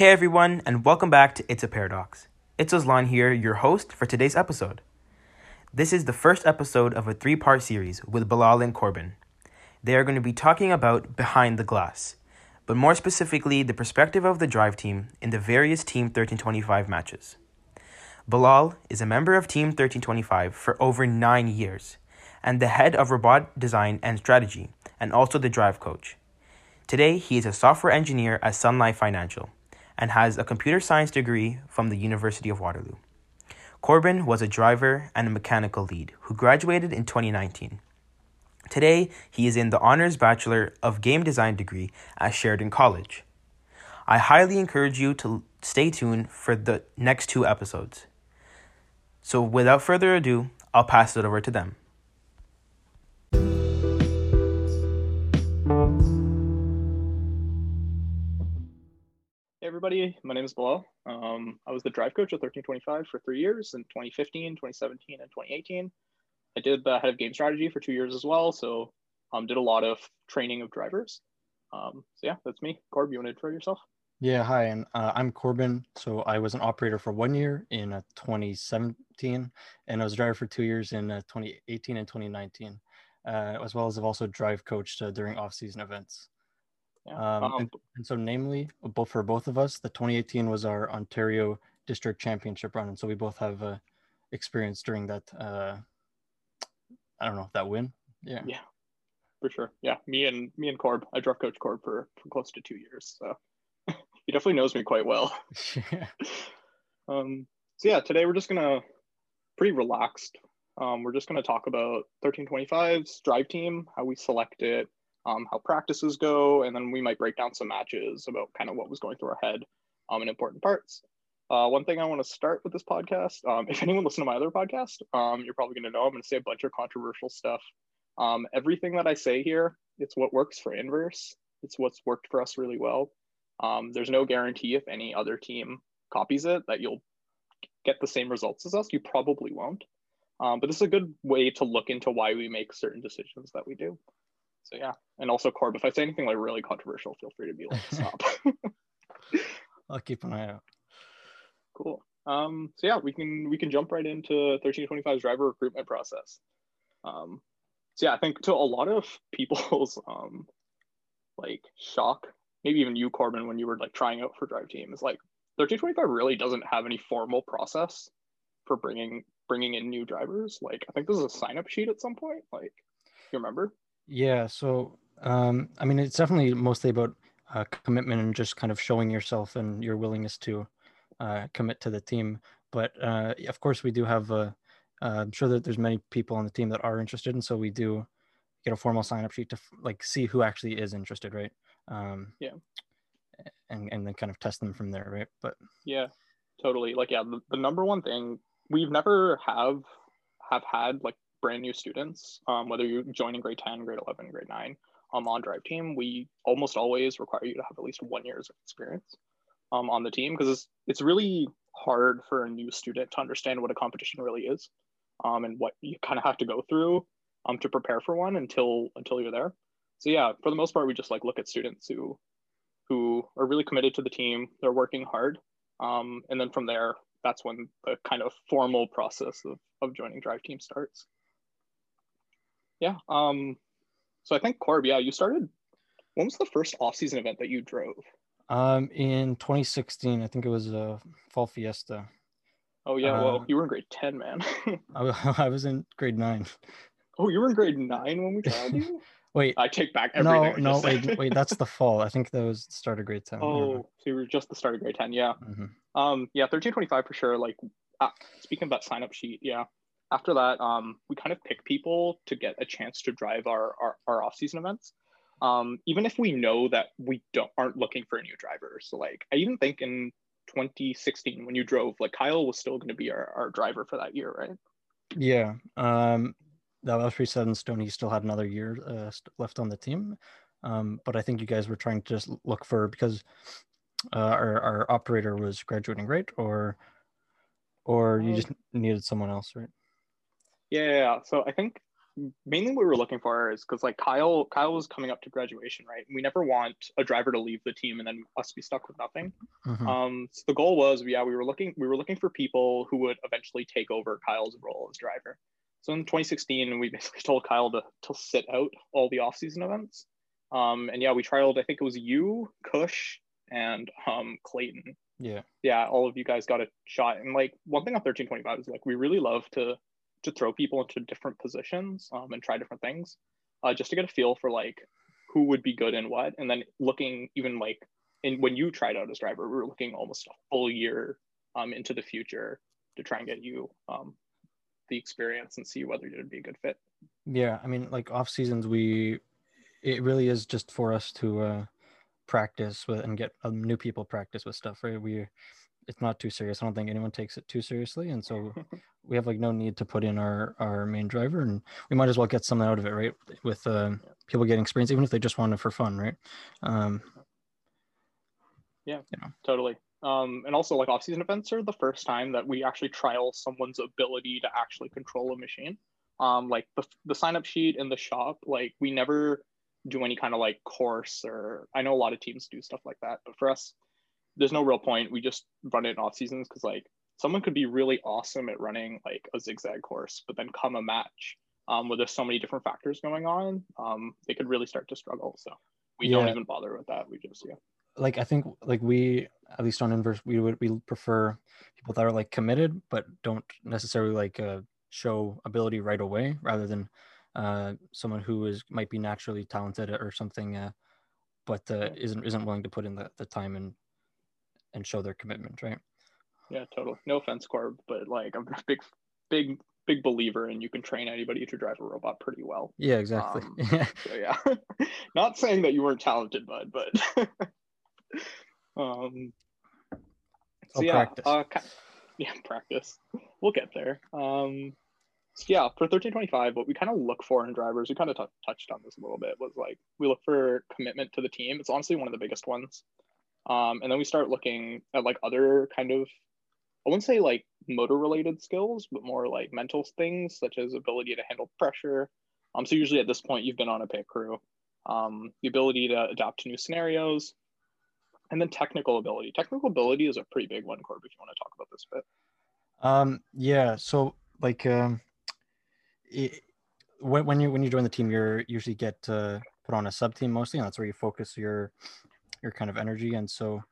Hey everyone, and welcome back to It's a Paradox. It's Aslan here, your host for today's episode. This is the first episode of a three part series with Bilal and Corbin. They are going to be talking about behind the glass, but more specifically, the perspective of the drive team in the various Team 1325 matches. Bilal is a member of Team 1325 for over nine years and the head of robot design and strategy, and also the drive coach. Today, he is a software engineer at Sun Life Financial and has a computer science degree from the University of Waterloo. Corbin was a driver and a mechanical lead who graduated in 2019. Today, he is in the Honors Bachelor of Game Design degree at Sheridan College. I highly encourage you to stay tuned for the next two episodes. So, without further ado, I'll pass it over to them. Hey everybody, my name is Bilal. Um, I was the drive coach at 1325 for three years in 2015, 2017, and 2018. I did the head of game strategy for two years as well, so um, did a lot of training of drivers. Um, so yeah, that's me. Corb, you want to intro yourself? Yeah, hi, and uh, I'm Corbin. So I was an operator for one year in uh, 2017, and I was a driver for two years in uh, 2018 and 2019, uh, as well as I've also drive coached uh, during off-season events. Yeah. Um, Um, and, and so, namely, both for both of us, the 2018 was our Ontario District Championship run, and so we both have uh, experience during that. Uh, I don't know that win. Yeah. Yeah. for sure. Yeah, me and me and Corb. I drive coach Corb for, for close to two years, so he definitely knows me quite well. Yeah. Um, so yeah, today we're just gonna pretty relaxed. Um, we're just gonna talk about 1325's drive team, how we select it, um, how practices go, and then we might break down some matches about kind of what was going through our head, um, and important parts. Uh, one thing I want to start with this podcast, um, if anyone listened to my other podcast, um, you're probably gonna know I'm gonna say a bunch of controversial stuff. Um, everything that I say here, it's what works for Inverse. It's what's worked for us really well. Um, there's no guarantee if any other team copies it that you'll get the same results as us. You probably won't. But this is a good way to look into why we make certain decisions that we do. So yeah, and also Corb, if I say anything like really controversial, feel free to be like stop. I'll keep an eye out. cool. Um, so yeah, we can we can jump right into 1325's driver recruitment process. Um, so yeah, I think to a lot of people's um, like shock, maybe even you, Corbin, when you were like trying out for drive team, is like 1325 really doesn't have any formal process for bringing bringing in new drivers. Like I think this is a sign up sheet at some point. Like you remember? Yeah, so um, I mean, it's definitely mostly about uh, commitment and just kind of showing yourself and your willingness to uh, commit to the team. But uh, of course, we do have. Uh, uh, I'm sure that there's many people on the team that are interested, and so we do get a formal sign-up sheet to f- like see who actually is interested, right? Um, Yeah. And and then kind of test them from there, right? But Yeah, totally. Like yeah, the, the number one thing we've never have have had like brand new students, um, whether you're joining grade 10, grade 11, grade 9, um, on drive team, we almost always require you to have at least one year's experience um, on the team because it's, it's really hard for a new student to understand what a competition really is um, and what you kind of have to go through um, to prepare for one until until you're there. So yeah, for the most part, we just like look at students who who are really committed to the team. They're working hard, um, and then from there, that's when the kind of formal process of, of joining Drive Team starts. Yeah. Um, so I think Corb, yeah, you started. When was the first off-season event that you drove? um, in 2016, I think it was a fall fiesta. Oh yeah, well, Uh, you were in grade ten, man. I was in grade nine. oh, you were in grade nine when we tried you. Wait, I take back everything. no, no, wait, wait, that's the fall. I think that was the start of grade 10. I don't. Oh, so you were just the start of grade ten, yeah. Mhm. Um, yeah, thirteen twenty-five for sure. Like, uh, speaking of that sign-up sheet, yeah. After that, um, we kind of pick people to get a chance to drive our our, our off-season events. Um, even if we know that we don't aren't looking for a new driver. So like, I even think in 2016 when you drove, like Kyle was still going to be our, our driver for that year, right? Yeah. Um, that was pretty set in stone. He still had another year uh, left on the team. Um, but I think you guys were trying to just look for because uh, our, our operator was graduating, right? Or or you Um, just needed someone else, right? Yeah, yeah, yeah. So I think mainly what we were looking for is because like Kyle, Kyle was coming up to graduation, right? We never want a driver to leave the team and then us be stuck with nothing. Mhm. Um, so the goal was, yeah, we were looking, we were looking for people who would eventually take over Kyle's role as driver. So in 2016, we basically told Kyle to to sit out all the off-season events. Um, and yeah, we trialed. I think it was you, Kush, and um, Clayton. yeah. Yeah, all of you guys got a shot. And like one thing on 1325 is like we really love to to throw people into different positions um, and try different things, uh, just to get a feel for like who would be good in what. And then looking even like in when you tried out as driver, we were looking almost a full year um, into the future to try and get you um, the experience and see whether you'd be a good fit. Yeah, I mean, like off seasons, we it really is just for us to uh, practice with and get um, new people practice with stuff, right? We it's not too serious. I don't think anyone takes it too seriously, and so we have like no need to put in our our main driver, and we might as well get something out of it, right? With uh, people getting experience, even if they just want it for fun, right? Um, yeah, you know. Totally. Um, and also like off-season events are the first time that we actually trial someone's ability to actually control a machine. Um, like the, the sign-up sheet in the shop, like we never do any kind of like course or I know a lot of teams do stuff like that, but for us, there's no real point. We just run it in off seasons because like someone could be really awesome at running like a zigzag course, but then come a match um, where there's so many different factors going on, um, they could really start to struggle. So we don't even bother with that. We just yeah. like I think like we at least on inverse we would we prefer people that are like committed but don't necessarily like uh, show ability right away rather than uh, someone who is might be naturally talented or something uh, but uh, isn't isn't willing to put in the, the time and and show their commitment right Yeah, totally. No offense, Corb, but like I'm a big, big, big believer and you can train anybody to drive a robot pretty well. yeah exactly Um, So yeah, not saying that you weren't talented, bud, but um, so Oh, yeah, practice. Uh, yeah, practice. We'll get there. Um, so yeah, for 1325, what we kind of look for in drivers, we kind of t- touched on this a little bit, was like we look for commitment to the team. It's honestly one of the biggest ones. Um, and then we start looking at like other kind of, I wouldn't say like motor related skills, but more like mental things such as ability to handle pressure. Um, so usually at this point, you've been on a pit crew, um, the ability to adapt to new scenarios, and then technical ability. Technical ability is a pretty big one, Corb, if you want to talk about this a bit. Um, yeah. So like, um, it, when when you when you join the team, you're usually get uh, put on a sub team mostly, and that's where you focus your your kind of energy. And so,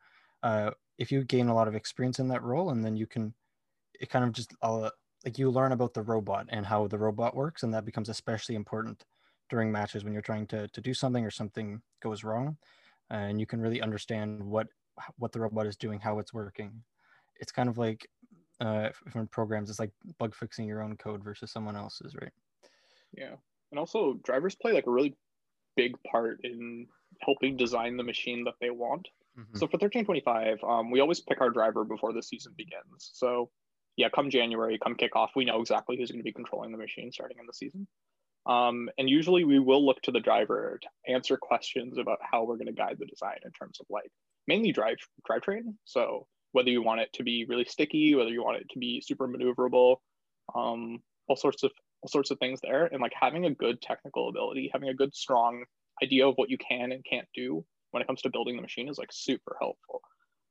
uh, if you gain a lot of experience in that role, and then you can, it kind of just uh, like you learn about the robot and how the robot works, and that becomes especially important during matches when you're trying to to do something or something goes wrong, and you can really understand what what the robot is doing, how it's working. It's kind of like uh, from programs, it's like bug fixing your own code versus someone else's, right? Yeah. And also, drivers play like a really big part in helping design the machine that they want. So for 1325, um, we always pick our driver before the season begins. So yeah, come January, come kickoff, we know exactly who's going to be controlling the machine starting in the season. Um, and usually we will look to the driver to answer questions about how we're going to guide the design in terms of like mainly drive drivetrain. So whether you want it to be really sticky, whether you want it to be super maneuverable, um, all sorts of all sorts of things there. And like having a good technical ability, having a good strong idea of what you can and can't do when it comes to building the machine is like super helpful.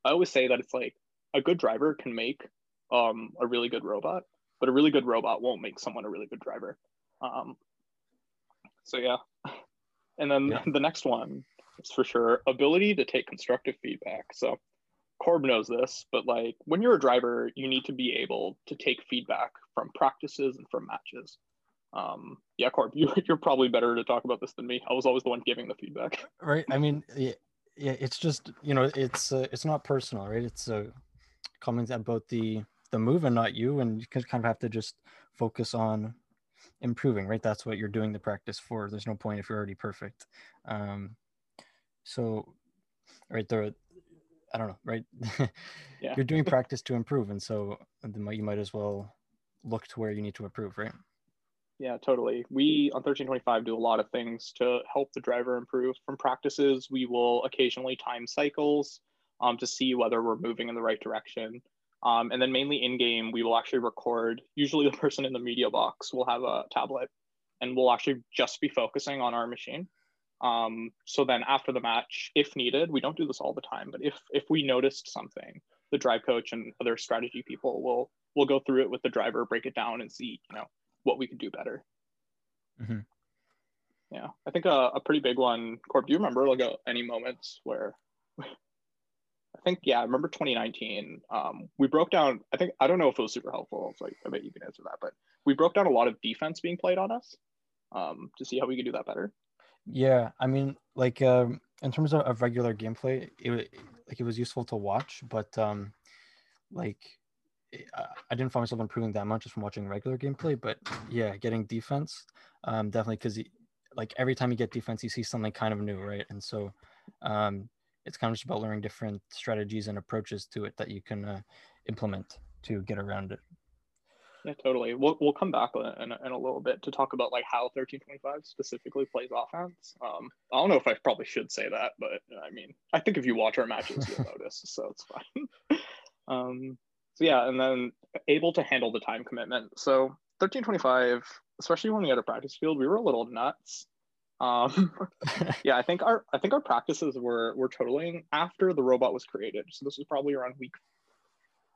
I always say that it's like a good driver can make um, a really good robot, but a really good robot won't make someone a really good driver. Um, so yeah, and then Yeah. the next one is for sure ability to take constructive feedback. So Corb knows this, but like when you're a driver, you need to be able to take feedback from practices and from matches. Um, yeah, Corb, you, you're probably better to talk about this than me. I was always the one giving the feedback. Right. I mean, yeah, yeah it's just you know, it's uh, it's not personal, right? It's a uh, comment about the the move and not you, and you can kind of have to just focus on improving, right? That's what you're doing the practice for. There's no point if you're already perfect. Um, so, right there, I don't know, right? Yeah. you're doing practice to improve, and so you might as well look to where you need to improve, right? Yeah, totally. We on 1325 do a lot of things to help the driver improve. From practices, we will occasionally time cycles um, to see whether we're moving in the right direction. Um, and then mainly in game, we will actually record. Usually, the person in the media box will have a tablet, and we'll actually just be focusing on our machine. Um, so then after the match, if needed, we don't do this all the time, but if if we noticed something, the drive coach and other strategy people will will go through it with the driver, break it down, and see you know what we could do better. Mhm. Yeah, I think a, a pretty big one. Corb, do you remember like a, any moments where? I think yeah, I remember 2019. Um, we broke down. I think I don't know if it was super helpful. So like, I bet you can answer that. But we broke down a lot of defense being played on us um, to see how we could do that better. Yeah, I mean, like um, in terms of, of regular gameplay, it like it was useful to watch, but um, like I I didn't find myself improving that much just from watching regular gameplay. But yeah, getting defense, um, definitely because like every time you get defense, you see something kind of new, right? And so um, it's kind of just about learning different strategies and approaches to it that you can uh, implement to get around it. Yeah, totally. We'll, we'll come back in a, in a little bit to talk about like how 1325 specifically plays offense. Um, I don't know if I probably should say that, but I mean, I think if you watch our matches, you'll notice, so it's fine. um, so yeah, and then able to handle the time commitment. So 1325, especially when we had a practice field, we were a little nuts. Um, yeah, I think our I think our practices were were totaling after the robot was created. So this was probably around week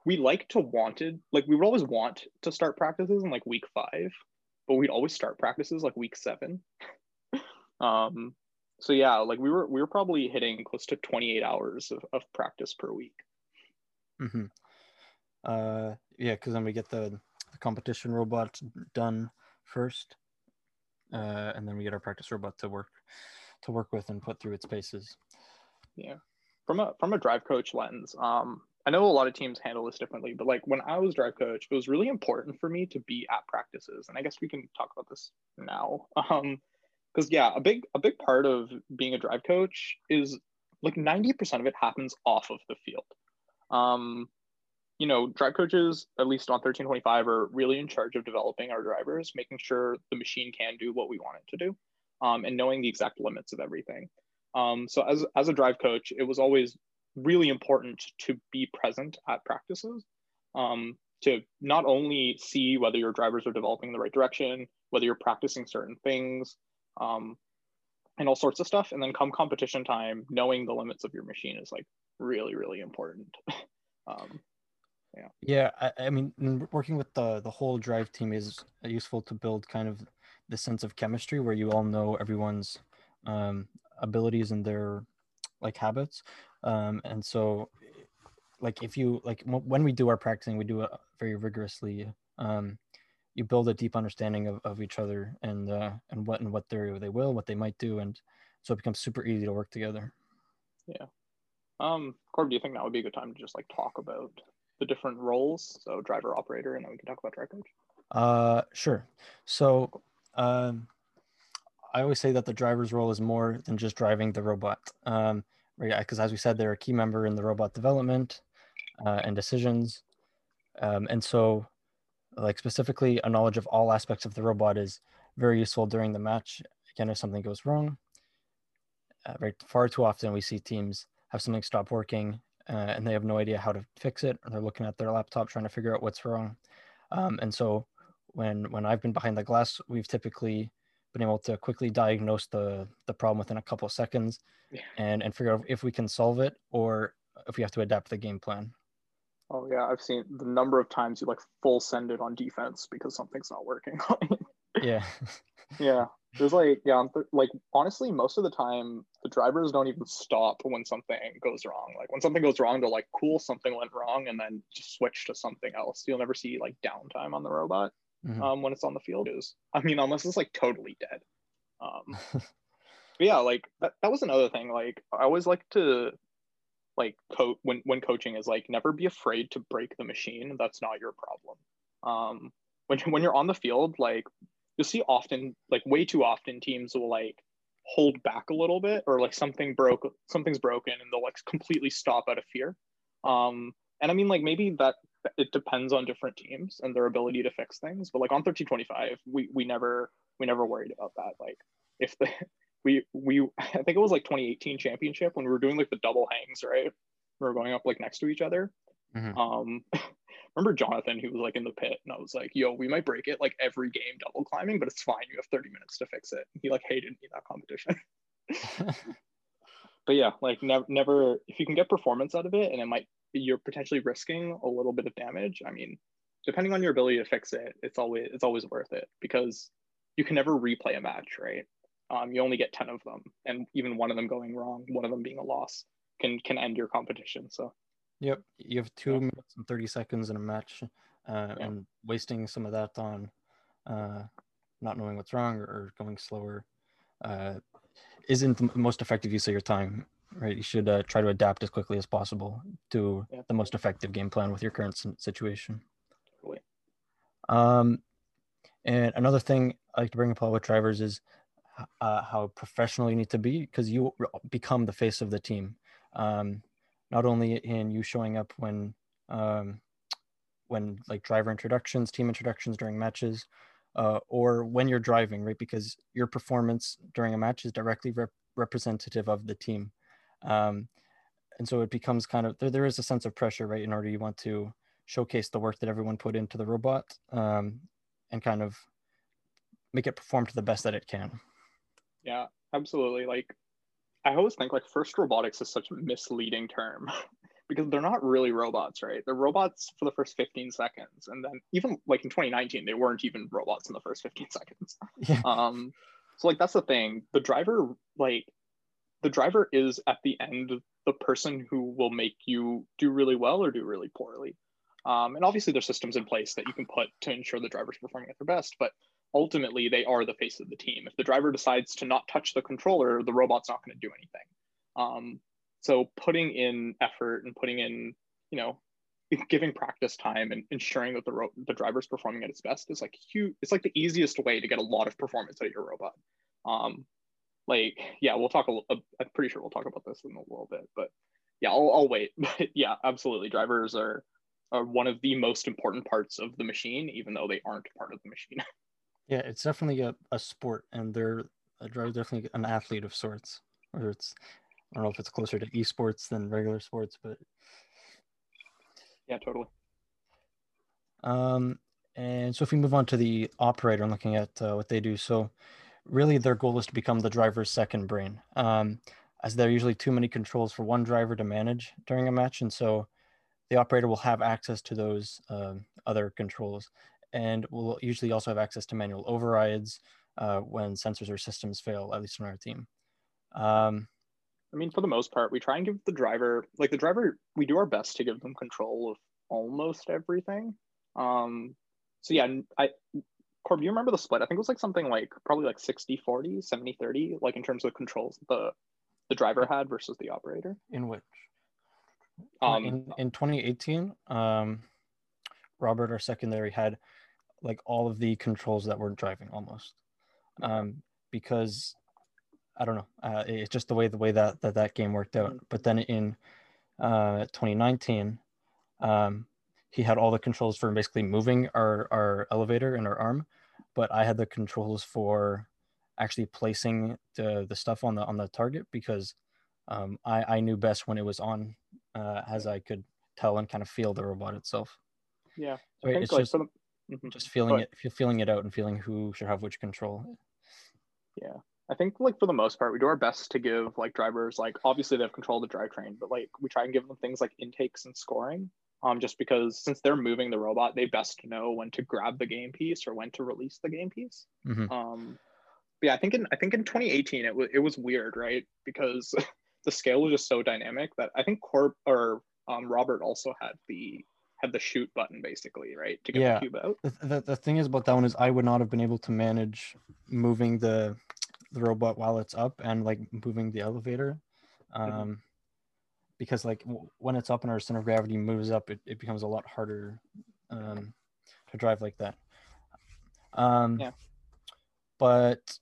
we like to wanted like we would always want to start practices in like week five but we'd always start practices like week seven um so yeah like we were we were probably hitting close to 28 hours of, of practice per week Mm-hmm. Uh, yeah, because then we get the, the competition robot done first, uh, and then we get our practice robot to work to work with and put through its paces. Yeah, from a from a drive coach lens um i know a lot of teams handle this differently but like when i was drive coach it was really important for me to be at practices and i guess we can talk about this now. Um because yeah a big a big part of being a drive coach is like 90% of it happens off of the field. Um you know drive coaches at least on 1325 are really in charge of developing our drivers making sure the machine can do what we want it to do um, and knowing the exact limits of everything. Um, so as as a drive coach, it was always really important to be present at practices, um, to not only see whether your drivers are developing in the right direction, whether you're practicing certain things, um, and all sorts of stuff. And then come competition time, knowing the limits of your machine is like really really important. um, Yeah, I, I mean, working with the the whole drive team is useful to build kind of the sense of chemistry where you all know everyone's um, abilities and their like habits, um, and so like if you like when we do our practicing, we do it very rigorously. Um, you build a deep understanding of, of each other and uh, and what and what they they will, what they might do, and so it becomes super easy to work together. Yeah. Um, Corb, do you think that would be a good time to just like talk about the different roles? So driver, operator, and then we can talk about drive coach. Uh, sure. So, um, I always say that the driver's role is more than just driving the robot. Um? Because as we said, they're a key member in the robot development uh, and decisions. Um, and so, like specifically, a knowledge of all aspects of the robot is very useful during the match. Again, if something goes wrong, uh, right? Far too often we see teams have something stop working uh, and they have no idea how to fix it, or they're looking at their laptop trying to figure out what's wrong. Um, and so, when when I've been behind the glass, we've typically been able to quickly diagnose the the problem within a couple of seconds, Yeah. and and figure out if we can solve it or if we have to adapt the game plan. Oh yeah, I've seen the number of times you like full send it on defense because something's not working. Yeah, yeah, there's like yeah, th- like honestly, most of the time the drivers don't even stop when something goes wrong. Like when something goes wrong, they're like, "Cool, something went wrong," and then just switch to something else. You'll never see like downtime on the robot Mhm. um, when it's on the field. Is I mean, unless it's like totally dead. Um, but yeah, like that, that was another thing. Like I always like to like coach when when coaching is like never be afraid to break the machine. That's not your problem. Um, when when you're on the field, like you'll see often, like way too often, teams will like hold back a little bit or like something broke, something's broken, and they'll like completely stop out of fear. Um, and I mean, like maybe that it depends on different teams and their ability to fix things. But like on 1325, we we never we never worried about that. Like if the we we I think it was like 2018 championship when we were doing like the double hangs, right? We were going up like next to each other. Mhm. Um, remember Jonathan who was like in the pit, and I was like, "Yo, we might break it like every game double climbing, but it's fine. You have 30 minutes to fix it." He like hated me that competition. but yeah, like never, never. If you can get performance out of it, and it might, you're potentially risking a little bit of damage. I mean, depending on your ability to fix it, it's always it's always worth it because you can never replay a match, right? Um, you only get 10 of them, and even one of them going wrong, one of them being a loss, can can end your competition. So Yep, you have two yeah. minutes and thirty seconds in a match, uh, yeah. and wasting some of that on uh, not knowing what's wrong or, going slower uh, isn't the most effective use of your time. Right, you should uh, try to adapt as quickly as possible to yeah. the most effective game plan with your current situation. Totally. Um, and another thing I like to bring up with drivers is uh, how professional you need to be because you become the face of the team. Um, not only in you showing up when um, when like driver introductions, team introductions during matches, uh, or when you're driving, right? Because your performance during a match is directly rep- representative of the team. Um, and so it becomes kind of there, there is a sense of pressure, right? In order you want to showcase the work that everyone put into the robot um, and kind of make it perform to the best that it can. Yeah, absolutely. Like I always think like first robotics is such a misleading term because they're not really robots, right? They're robots for the first 15 seconds. And then even like in 2019, they weren't even robots in the first 15 seconds. Yeah. Um, so like that's the thing. The driver, like the driver is at the end the person who will make you do really well or do really poorly. Um, and obviously there's systems in place that you can put to ensure the driver's performing at their best, but ultimately they are the face of the team. If the driver decides to not touch the controller, the robot's not going to do anything. Um, so putting in effort and putting in, you know, giving practice time and ensuring that the ro- the driver's performing at its best is like huge. It's like the easiest way to get a lot of performance out of your robot. Um, like yeah, we'll talk. A, a, I'm pretty sure we'll talk about this in a little bit, but yeah, I'll, I'll wait. But yeah, absolutely, drivers are are one of the most important parts of the machine, even though they aren't part of the machine. Yeah, it's definitely a, a sport, and they're a driver definitely an athlete of sorts. or it's I don't know if it's closer to esports than regular sports, but yeah, totally. Um, and so if we move on to the operator and looking at uh, what they do, so really their goal is to become the driver's second brain. Um, as there are usually too many controls for one driver to manage during a match, and so the operator will have access to those uh, other controls and we'll usually also have access to manual overrides uh, when sensors or systems fail, at least on our team. Um, I mean, for the most part, we try and give the driver, like the driver, we do our best to give them control of almost everything. Um, so yeah, I, Corb, do you remember the split? I think it was like something like probably like 60 40, 70 30, like in terms of controls the the driver had versus the operator. In which? Um, in, in 2018, um, Robert, our secondary, had like all of the controls that were driving almost um, because I don't know. Uh, it's just the way the way that that, that game worked out. Mm-hmm. But then in uh, 2019, um, he had all the controls for basically moving our our elevator and our arm, but I had the controls for actually placing the the stuff on the on the target because um, I I knew best when it was on, uh, as I could tell and kind of feel the robot itself. Yeah, so it's like just, mm-hmm. just feeling it feeling it out and feeling who should have which control yeah i think like for the most part we do our best to give like drivers like obviously they have control of the drivetrain but like we try and give them things like intakes and scoring um just because since they're moving the robot they best know when to grab the game piece or when to release the game piece mm-hmm. um yeah i think in i think in 2018 it was it was weird right because the scale was just so dynamic that i think Corb or um, robert also had the had the shoot button basically, right? To get yeah. the cube out. The, the, the thing is about that one is I would not have been able to manage moving the the robot while it's up and like moving the elevator. Mm-hmm. Um mm-hmm. Because like when it's up and our center of gravity moves up, it, it becomes a lot harder um to drive like that. Um yeah. but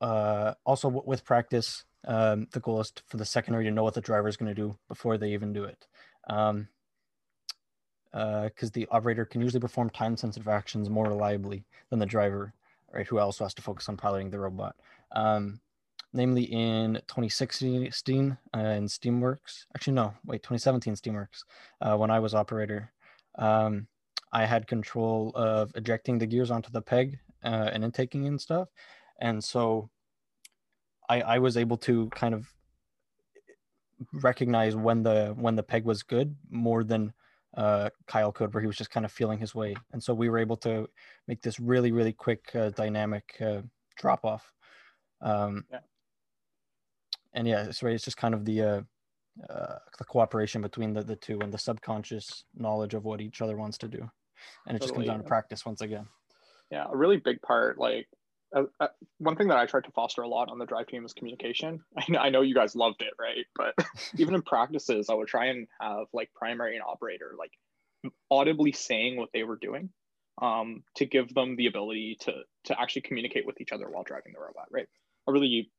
uh also w- with practice um, the goal is to, for the secondary to know what the driver is going to do before they even do it. Um, because uh, the operator can usually perform time sensitive actions more reliably than the driver, right, who also has to focus on piloting the robot. Um, namely, in 2016 uh, in Steamworks, actually, no, wait, 2017 Steamworks, uh, when I was operator, um, I had control of ejecting the gears onto the peg uh, and intaking and stuff, and so I I was able to kind of recognize when the when the peg was good more than uh, Kyle could, where he was just kind of feeling his way, and so we were able to make this really really quick uh, dynamic uh, drop off. Um, Yeah. And yeah, so it's just kind of the uh, uh, the cooperation between the, the two and the subconscious knowledge of what each other wants to do, and it just comes Totally, down to practice once again. yeah a really big part like uh, uh, one thing that i tried to foster a lot on the drive team is communication. I know, I know you guys loved it right? But even in practices i would try and have like primary and operator like audibly saying what they were doing um, to give them the ability to to actually communicate with each other while driving the robot right? I really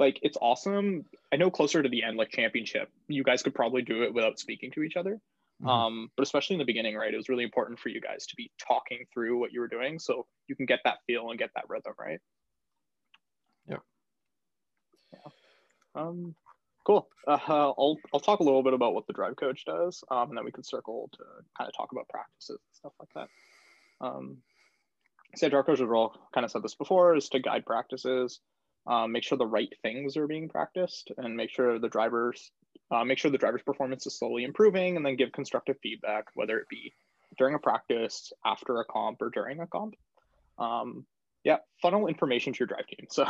like it's awesome. I know closer to the end like championship you guys could probably do it without speaking to each other. Mhm. um, but especially in the beginning right it was really important for you guys to be talking through what you were doing so you can get that feel and get that rhythm right? Yep. yeah. Um cool. Uh, i'll i'll talk a little bit about what the drive coach does um, and then we can circle to kind of talk about practices and stuff like that. Um so drive coach's role kind of said this before is to guide practices um, make sure the right things are being practiced and make sure the drivers uh, make sure the driver's performance is slowly improving and then give constructive feedback whether it be during a practice after a comp or during a comp. Um, yeah funnel information to your drive team. So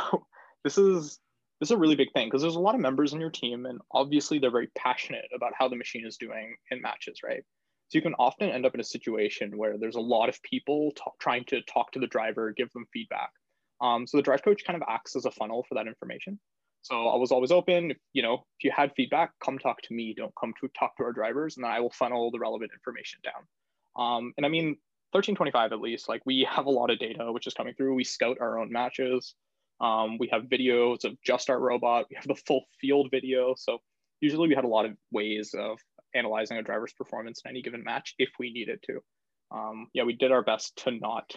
this is this is a really big thing because there's a lot of members in your team and obviously they're very passionate about how the machine is doing in matches right? So you can often end up in a situation where there's a lot of people t- trying to talk to the driver give them feedback um, so the drive coach kind of acts as a funnel for that information so I was always open. If, you know, if you had feedback, come talk to me. Don't come to talk to our drivers, and then I will funnel the relevant information down. Um, and I mean, 1325 at least, like we have a lot of data which is coming through. We scout our own matches. Um, we have videos of just our robot. We have the full field video. So usually we had a lot of ways of analyzing a driver's performance in any given match if we needed to. Um, yeah, we did our best to not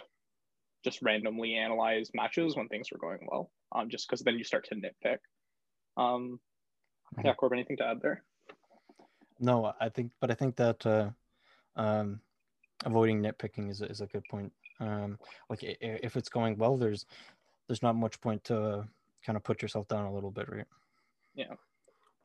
just randomly analyze matches when things were going well, um, just because then you start to nitpick. Um, yeah, Corb, anything to add there? No, I think, but I think that uh, um, avoiding nitpicking is a, is a good point. Um, like if it's going well, there's there's not much point to uh, kind of put yourself down a little bit, right? Yeah.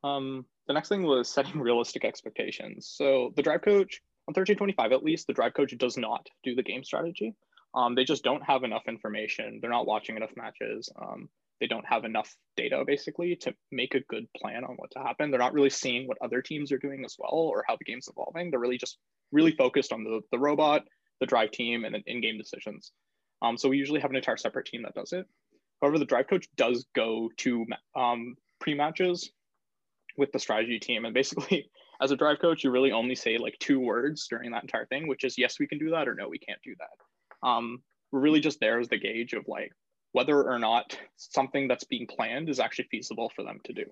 Um, the next thing was setting realistic expectations. So the drive coach on 1325, at least, the drive coach does not do the game strategy. Um, they just don't have enough information. They're not watching enough matches. Um, they don't have enough data basically to make a good plan on what to happen. They're not really seeing what other teams are doing as well or how the game's evolving. They're really just really focused on the, the robot, the drive team, and then in-game decisions. Um, so we usually have an entire separate team that does it. However, the drive coach does go to um, pre-matches with the strategy team, and basically, as a drive coach, you really only say like two words during that entire thing, which is yes, we can do that, or no, we can't do that. Um, we're really just there as the gauge of like whether or not something that's being planned is actually feasible for them to do.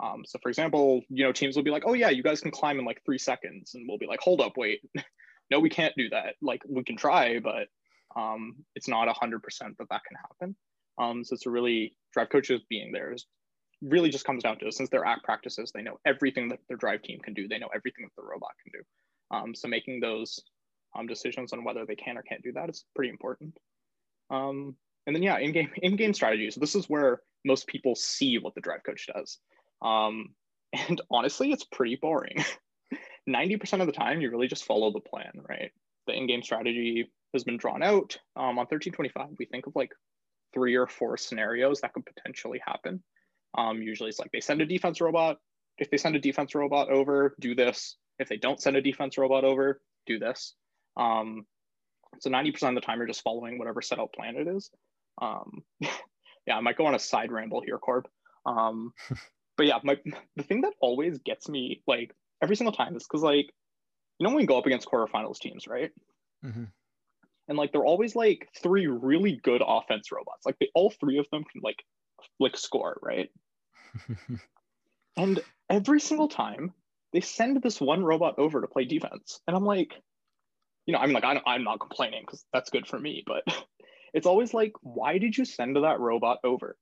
Um, so, for example, you know, teams will be like, "Oh yeah, you guys can climb in like three seconds," and we'll be like, "Hold up, wait, no, we can't do that. Like, we can try, but um, it's not a hundred percent that that can happen." Um, so it's a really drive coaches being there is really just comes down to since they're at practices, they know everything that their drive team can do. They know everything that the robot can do. Um, so making those um, decisions on whether they can or can't do that is pretty important. Um, and then yeah, in-game in-game strategies. This is where most people see what the drive coach does. Um, and honestly, it's pretty boring. 90% of the time, you really just follow the plan, right? The in-game strategy has been drawn out. Um, on 1325, we think of like three or four scenarios that could potentially happen. Um, usually it's like they send a defense robot. If they send a defense robot over, do this. If they don't send a defense robot over, do this. Um, so 90% of the time, you're just following whatever set out plan it is. Um, yeah, I might go on a side ramble here, Corb. Um, but yeah, my the thing that always gets me like every single time is because like you know when we go up against quarterfinals teams, right? Mm-hmm. And like they're always like three really good offense robots. Like they all three of them can like like score, right? And every single time they send this one robot over to play defense. And I'm like, you know, I mean, like, I, I'm not complaining because that's good for me, but it's always like, why did you send that robot over?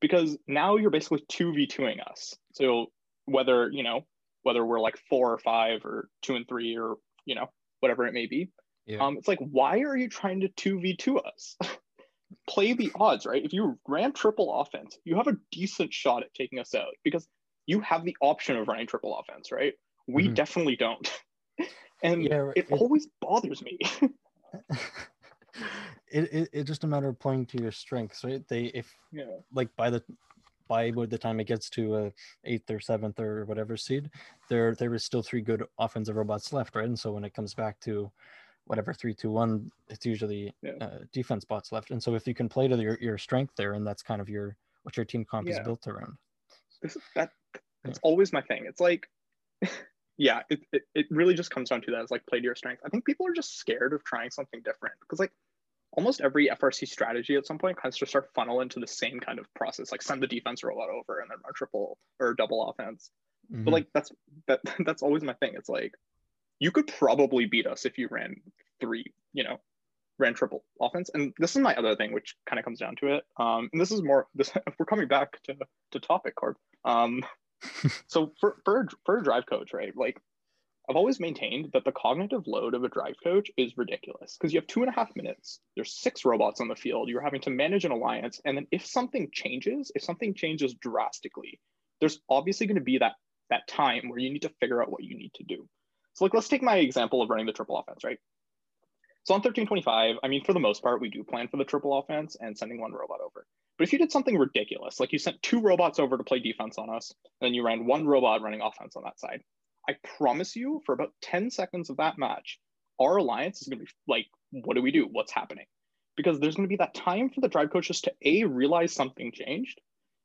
Because now you're basically 2v2ing us. So whether, you know, whether we're like four or five or two and three or, you know, whatever it may be. Yeah. Um, it's like, why are you trying to 2v2 us? Play the odds, right? If you ran triple offense, you have a decent shot at taking us out because you have the option of running triple offense, right? We Mhm. definitely don't. and Yeah, it it- always bothers me. it, it it's just a matter of playing to your strengths, right? They if yeah. like by the by the time it gets to a eighth or seventh or whatever seed, there there is still three good offensive robots left, right? And so when it comes back to whatever three, two, one, it's usually Yeah. uh, defense bots left. And so if you can play to your, your strength there, and that's kind of your what your team comp is built around. this that that's always my thing. It's like, yeah, it, it it really just comes down to that. It's like play to your strength. I think people are just scared of trying something different because like almost every FRC strategy at some point kind of just start funnel into the same kind of process, like send the defense robot over and then run triple or double offense. Mhm. But like that's that that's always my thing. It's like you could probably beat us if you ran three, you know, ran triple offense. And this is my other thing, which kind of comes down to it. Um, and this is more this if we're coming back to to topic, card. Um, so for for a- for a drive coach, right? Like I've always maintained that the cognitive load of a drive coach is ridiculous because you have two and a half minutes. There's six robots on the field. You're having to manage an alliance, and then if something changes, if something changes drastically, there's obviously going to be that that time where you need to figure out what you need to do. So like let's take my example of running the triple offense, right? So on 1325, I mean, for the most part, we do plan for the triple offense and sending one robot over. But if you did something ridiculous, like you sent two robots over to play defense on us, and then you ran one robot running offense on that side, I promise you, for about 10 seconds of that match, our alliance is going to be like, what do we do? What's happening? Because there's going to be that time for the drive coaches to A, realize something changed,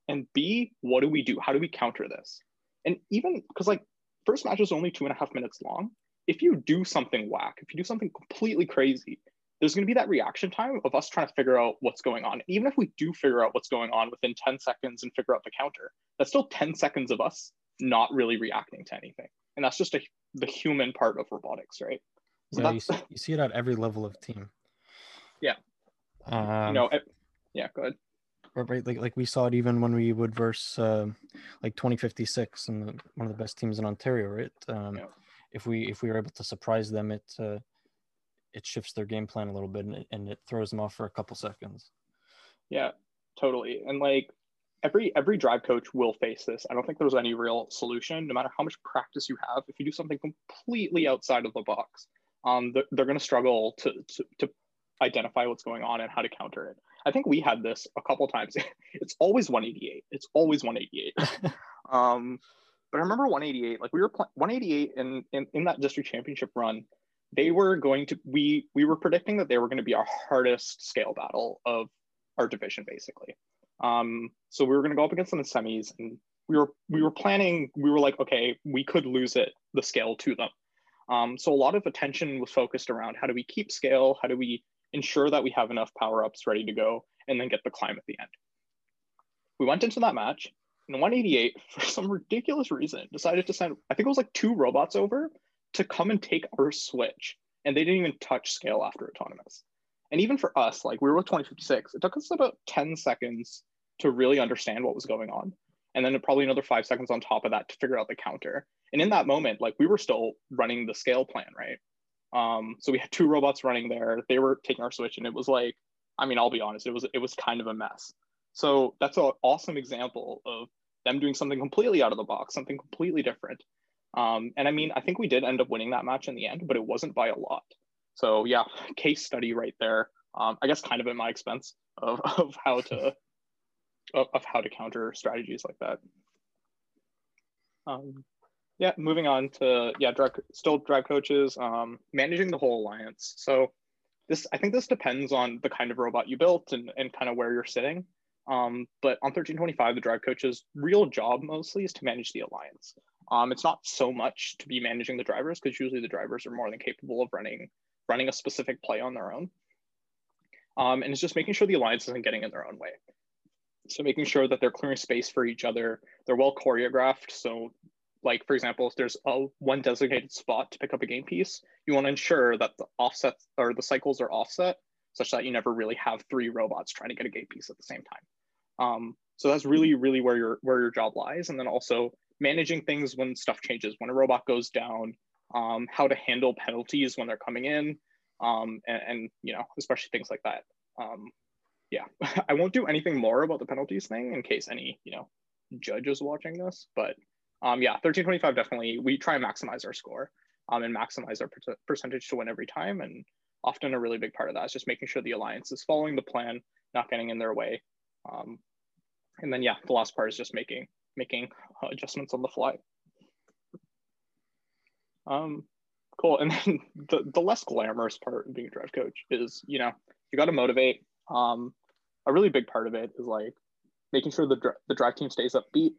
and B, what do we do? How do we counter this? And even because, like, first match is only two and a half minutes long. If you do something whack, if you do something completely crazy, there's going to be that reaction time of us trying to figure out what's going on. Even if we do figure out what's going on within 10 seconds and figure out the counter, that's still 10 seconds of us not really reacting to anything. And that's just a, the human part of robotics, right? So you see, you see it at every level of team. Yeah. Um, you know, it- yeah, go ahead. right, like like we saw it even when we would verse um like 2056 and one of the best teams in Ontario, right? Um, Yeah. If we if we were able to surprise them, it uh, it shifts their game plan a little bit and it, and it throws them off for a couple seconds. Yeah, totally. And like every every drive coach will face this. I don't think there's any real solution, no matter how much practice you have. If you do something completely outside of the box, um, they're, they're going to struggle to, to to identify what's going on and how to counter it. I think we had this a couple times. it's always 188. It's always 188. um, but I remember 188. Like we were pl- 188 in, in in that district championship run. They were going to we we were predicting that they were going to be our hardest scale battle of our division basically. Um, so we were going to go up against them in semis, and we were we were planning. We were like, okay, we could lose it the scale to them. Um, so a lot of attention was focused around how do we keep scale, how do we ensure that we have enough power ups ready to go, and then get the climb at the end. We went into that match, and 188 for some ridiculous reason decided to send I think it was like two robots over to come and take our switch, and they didn't even touch scale after autonomous. And even for us, like we were with 2056, it took us about 10 seconds to really understand what was going on. And then probably another five seconds on top of that to figure out the counter. And in that moment, like we were still running the scale plan, right? Um, so we had two robots running there. They were taking our switch, and it was like, I mean, I'll be honest, it was it was kind of a mess. So that's an awesome example of them doing something completely out of the box, something completely different. Um, and I mean, I think we did end up winning that match in the end, but it wasn't by a lot. So yeah, case study right there. Um, I guess kind of at my expense of, of how to of, of how to counter strategies like that. Um, yeah, moving on to yeah, still drive coaches, um, managing the whole alliance. So this I think this depends on the kind of robot you built and, and kind of where you're sitting. Um, but on 1325, the drive coach's real job mostly is to manage the alliance. Um, it's not so much to be managing the drivers because usually the drivers are more than capable of running running a specific play on their own. Um, and it's just making sure the alliance isn't getting in their own way. So making sure that they're clearing space for each other, they're well choreographed. So like for example, if there's a one designated spot to pick up a game piece, you want to ensure that the offsets or the cycles are offset such that you never really have three robots trying to get a game piece at the same time. Um, so that's really, really where your where your job lies. And then also managing things when stuff changes. When a robot goes down, um, how to handle penalties when they're coming in, um, and, and, you know, especially things like that. Um, yeah, I won't do anything more about the penalties thing in case any, you know, judge is watching this, but um, yeah, 1325 definitely, we try and maximize our score um, and maximize our per- percentage to win every time. And often a really big part of that is just making sure the alliance is following the plan, not getting in their way. Um, and then, yeah, the last part is just making making uh, adjustments on the fly. Um, cool. And then the, the less glamorous part of being a drive coach is, you know, you got to motivate. Um, a really big part of it is like making sure the, the drive team stays upbeat,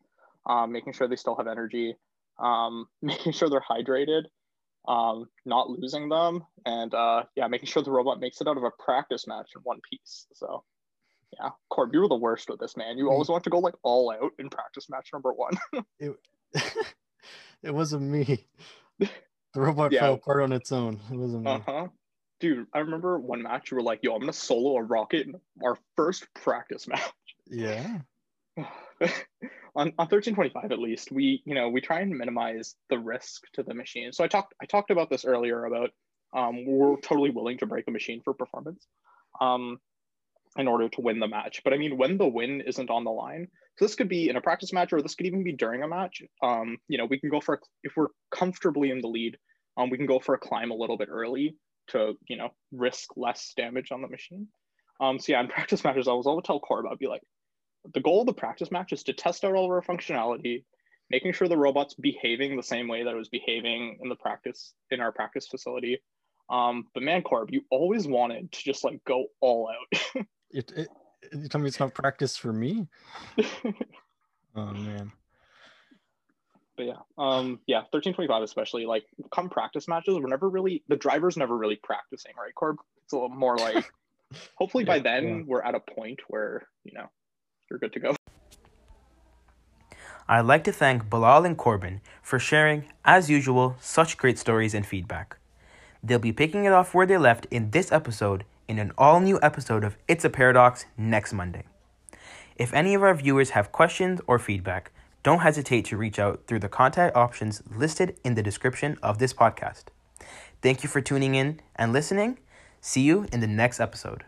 um, making sure they still have energy, um, making sure they're hydrated, um, not losing them, and uh, yeah, making sure the robot makes it out of a practice match in one piece. So yeah, Corb, you were the worst with this, man. You always want to go like all out in practice match number one. it, it wasn't me. The robot yeah. fell apart on its own. It wasn't me. Uh-huh. Dude, I remember one match you were like, yo, I'm gonna solo a rocket in our first practice match. Yeah. on, on 1325 at least, we, you know, we try and minimize the risk to the machine. So I talked I talked about this earlier about um, we're totally willing to break a machine for performance. Um, in order to win the match. But I mean, when the win isn't on the line, so this could be in a practice match or this could even be during a match. Um, you know, we can go for, a, if we're comfortably in the lead, um, we can go for a climb a little bit early to, you know, risk less damage on the machine. Um, so yeah, in practice matches, I was always tell Corb, I'd be like, the goal of the practice match is to test out all of our functionality, making sure the robot's behaving the same way that it was behaving in the practice, in our practice facility. Um, but man, Corb, you always wanted to just like go all out. It, it, you tell me it's not practice for me? oh man. But yeah, um, yeah, thirteen twenty five especially like come practice matches, we're never really the driver's never really practicing, right, Corb? It's a little more like hopefully yeah, by then yeah. we're at a point where you know you're good to go. I'd like to thank Bilal and Corbin for sharing, as usual, such great stories and feedback. They'll be picking it off where they left in this episode in an all new episode of It's a Paradox next Monday. If any of our viewers have questions or feedback, don't hesitate to reach out through the contact options listed in the description of this podcast. Thank you for tuning in and listening. See you in the next episode.